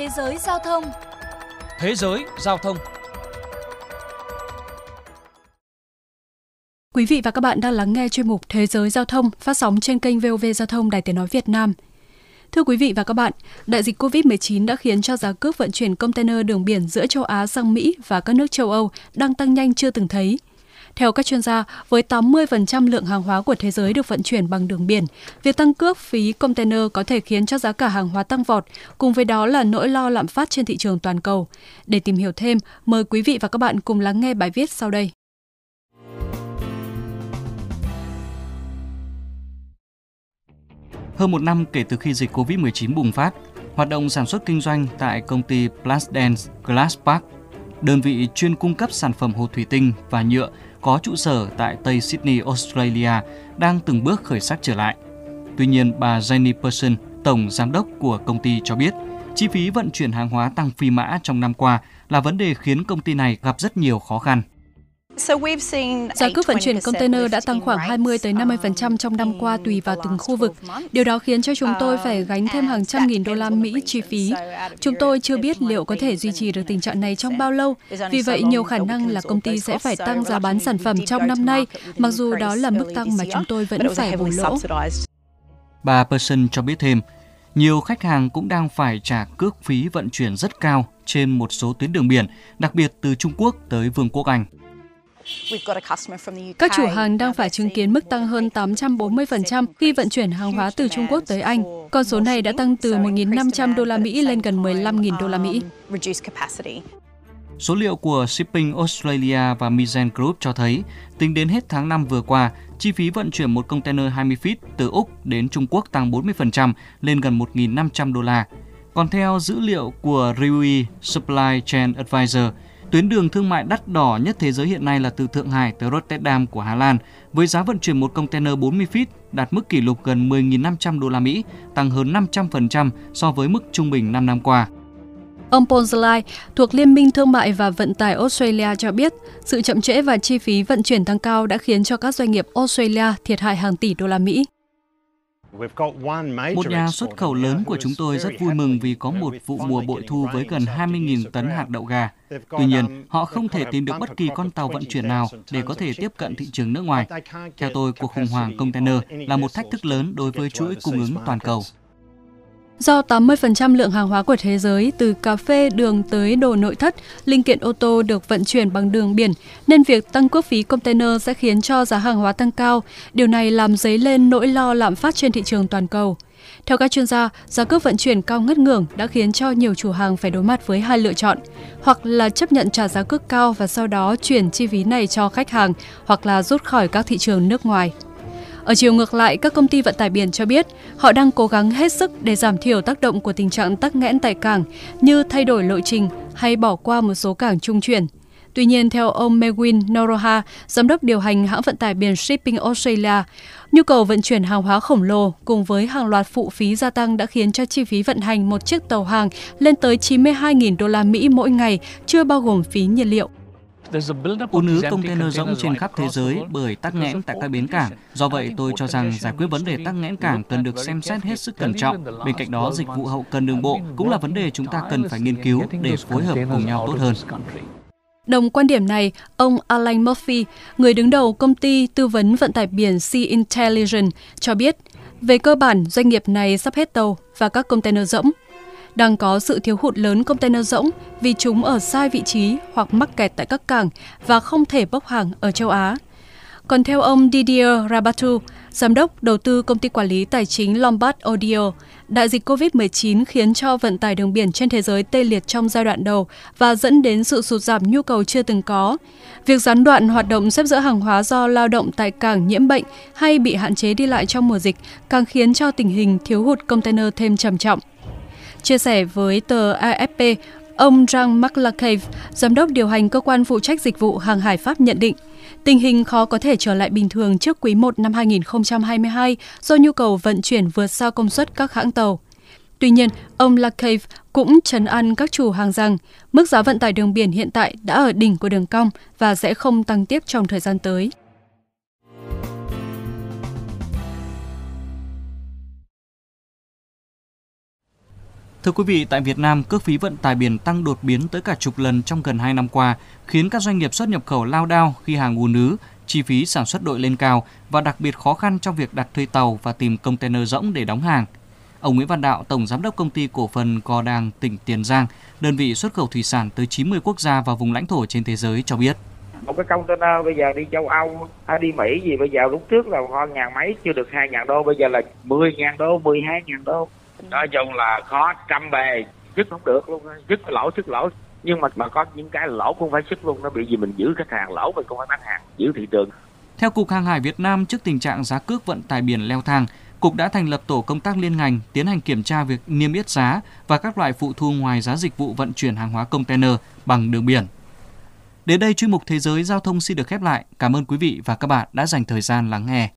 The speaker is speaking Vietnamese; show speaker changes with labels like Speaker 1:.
Speaker 1: Thế giới giao thông
Speaker 2: Thế giới giao thông
Speaker 3: Quý vị và các bạn đang lắng nghe chuyên mục Thế giới giao thông phát sóng trên kênh VOV Giao thông Đài Tiếng Nói Việt Nam. Thưa quý vị và các bạn, đại dịch COVID-19 đã khiến cho giá cước vận chuyển container đường biển giữa châu Á sang Mỹ và các nước châu Âu đang tăng nhanh chưa từng thấy. Theo các chuyên gia, với 80% lượng hàng hóa của thế giới được vận chuyển bằng đường biển, việc tăng cước phí container có thể khiến cho giá cả hàng hóa tăng vọt, cùng với đó là nỗi lo lạm phát trên thị trường toàn cầu. Để tìm hiểu thêm, mời quý vị và các bạn cùng lắng nghe bài viết sau đây.
Speaker 4: Hơn một năm kể từ khi dịch COVID-19 bùng phát, hoạt động sản xuất kinh doanh tại công ty Plasdance Glasspark, đơn vị chuyên cung cấp sản phẩm hồ thủy tinh và nhựa có trụ sở tại Tây Sydney, Australia, đang từng bước khởi sắc trở lại. Tuy nhiên, bà Jenny Person, tổng giám đốc của công ty cho biết, chi phí vận chuyển hàng hóa tăng phi mã trong năm qua là vấn đề khiến công ty này gặp rất nhiều khó khăn.
Speaker 3: Giá cước vận chuyển container đã tăng khoảng 20 tới 50% trong năm qua tùy vào từng khu vực. Điều đó khiến cho chúng tôi phải gánh thêm hàng trăm nghìn đô la Mỹ chi phí. Chúng tôi chưa biết liệu có thể duy trì được tình trạng này trong bao lâu. Vì vậy, nhiều khả năng là công ty sẽ phải tăng giá bán sản phẩm trong năm nay, mặc dù đó là mức tăng mà chúng tôi vẫn phải bù lỗ.
Speaker 4: Bà Person cho biết thêm, nhiều khách hàng cũng đang phải trả cước phí vận chuyển rất cao trên một số tuyến đường biển, đặc biệt từ Trung Quốc tới Vương quốc Anh.
Speaker 3: Các chủ hàng đang phải chứng kiến mức tăng hơn 840% khi vận chuyển hàng hóa từ Trung Quốc tới Anh. Con số này đã tăng từ 1.500 đô la Mỹ lên gần 15.000 đô la Mỹ.
Speaker 4: Số liệu của Shipping Australia và Mizen Group cho thấy, tính đến hết tháng 5 vừa qua, chi phí vận chuyển một container 20 feet từ Úc đến Trung Quốc tăng 40% lên gần 1.500 đô la. Còn theo dữ liệu của Riui Supply Chain Advisor, Tuyến đường thương mại đắt đỏ nhất thế giới hiện nay là từ Thượng Hải tới Rotterdam của Hà Lan, với giá vận chuyển một container 40 feet đạt mức kỷ lục gần 10.500 đô la Mỹ, tăng hơn 500% so với mức trung bình 5 năm qua.
Speaker 3: Ông Ponsley thuộc Liên minh Thương mại và Vận tải Australia cho biết, sự chậm trễ và chi phí vận chuyển tăng cao đã khiến cho các doanh nghiệp Australia thiệt hại hàng tỷ đô la Mỹ.
Speaker 4: Một nhà xuất khẩu lớn của chúng tôi rất vui mừng vì có một vụ mùa bội thu với gần 20.000 tấn hạt đậu gà. Tuy nhiên, họ không thể tìm được bất kỳ con tàu vận chuyển nào để có thể tiếp cận thị trường nước ngoài. Theo tôi, cuộc khủng hoảng container là một thách thức lớn đối với chuỗi cung ứng toàn cầu.
Speaker 3: Do 80% lượng hàng hóa của thế giới từ cà phê, đường tới đồ nội thất, linh kiện ô tô được vận chuyển bằng đường biển, nên việc tăng cước phí container sẽ khiến cho giá hàng hóa tăng cao. Điều này làm dấy lên nỗi lo lạm phát trên thị trường toàn cầu. Theo các chuyên gia, giá cước vận chuyển cao ngất ngưởng đã khiến cho nhiều chủ hàng phải đối mặt với hai lựa chọn, hoặc là chấp nhận trả giá cước cao và sau đó chuyển chi phí này cho khách hàng, hoặc là rút khỏi các thị trường nước ngoài. Ở chiều ngược lại, các công ty vận tải biển cho biết họ đang cố gắng hết sức để giảm thiểu tác động của tình trạng tắc nghẽn tại cảng như thay đổi lộ trình hay bỏ qua một số cảng trung chuyển. Tuy nhiên, theo ông Mewin Noroha, giám đốc điều hành hãng vận tải biển Shipping Australia, nhu cầu vận chuyển hàng hóa khổng lồ cùng với hàng loạt phụ phí gia tăng đã khiến cho chi phí vận hành một chiếc tàu hàng lên tới 92.000 đô la Mỹ mỗi ngày, chưa bao gồm phí nhiên liệu.
Speaker 4: Ùn ứ container rỗng trên khắp thế giới bởi tắc nghẽn tại các bến cảng. Do vậy, tôi cho rằng giải quyết vấn đề tắc nghẽn cảng cần được xem xét hết sức cẩn trọng. Bên cạnh đó, dịch vụ hậu cần đường bộ cũng là vấn đề chúng ta cần phải nghiên cứu để phối hợp cùng nhau tốt hơn.
Speaker 3: Đồng quan điểm này, ông Alan Murphy, người đứng đầu công ty tư vấn vận tải biển Sea Intelligence, cho biết, về cơ bản, doanh nghiệp này sắp hết tàu và các container rỗng đang có sự thiếu hụt lớn container rỗng vì chúng ở sai vị trí hoặc mắc kẹt tại các cảng và không thể bốc hàng ở châu Á. Còn theo ông Didier Rabatu, giám đốc đầu tư công ty quản lý tài chính Lombard Odier, đại dịch COVID-19 khiến cho vận tải đường biển trên thế giới tê liệt trong giai đoạn đầu và dẫn đến sự sụt giảm nhu cầu chưa từng có. Việc gián đoạn hoạt động xếp dỡ hàng hóa do lao động tại cảng nhiễm bệnh hay bị hạn chế đi lại trong mùa dịch càng khiến cho tình hình thiếu hụt container thêm trầm trọng. Chia sẻ với tờ AFP, ông Jean McLacave, giám đốc điều hành cơ quan phụ trách dịch vụ hàng hải Pháp nhận định, tình hình khó có thể trở lại bình thường trước quý 1 năm 2022 do nhu cầu vận chuyển vượt xa công suất các hãng tàu. Tuy nhiên, ông Lacave cũng trấn an các chủ hàng rằng mức giá vận tải đường biển hiện tại đã ở đỉnh của đường cong và sẽ không tăng tiếp trong thời gian tới.
Speaker 4: Thưa quý vị, tại Việt Nam, cước phí vận tải biển tăng đột biến tới cả chục lần trong gần 2 năm qua, khiến các doanh nghiệp xuất nhập khẩu lao đao khi hàng ùn ứ, chi phí sản xuất đội lên cao và đặc biệt khó khăn trong việc đặt thuê tàu và tìm container rỗng để đóng hàng. Ông Nguyễn Văn Đạo, Tổng Giám đốc Công ty Cổ phần Cò Đàng, tỉnh Tiền Giang, đơn vị xuất khẩu thủy sản tới 90 quốc gia và vùng lãnh thổ trên thế giới cho biết.
Speaker 1: Một cái container bây giờ đi châu Âu hay đi Mỹ gì bây giờ lúc trước là hơn ngàn mấy chưa được hai ngàn đô bây giờ là 10 ngàn đô, 12 ngàn đô. Nói chung là khó trăm bề, sức không được luôn, sức lỗ, sức lỗ. Nhưng mà mà có những cái lỗ cũng phải sức luôn, nó bị gì mình giữ khách hàng lỗ mình cũng phải bán hàng, giữ thị trường.
Speaker 4: Theo Cục Hàng hải Việt Nam, trước tình trạng giá cước vận tải biển leo thang, Cục đã thành lập tổ công tác liên ngành tiến hành kiểm tra việc niêm yết giá và các loại phụ thu ngoài giá dịch vụ vận chuyển hàng hóa container bằng đường biển. Đến đây chuyên mục Thế giới Giao thông xin được khép lại. Cảm ơn quý vị và các bạn đã dành thời gian lắng nghe.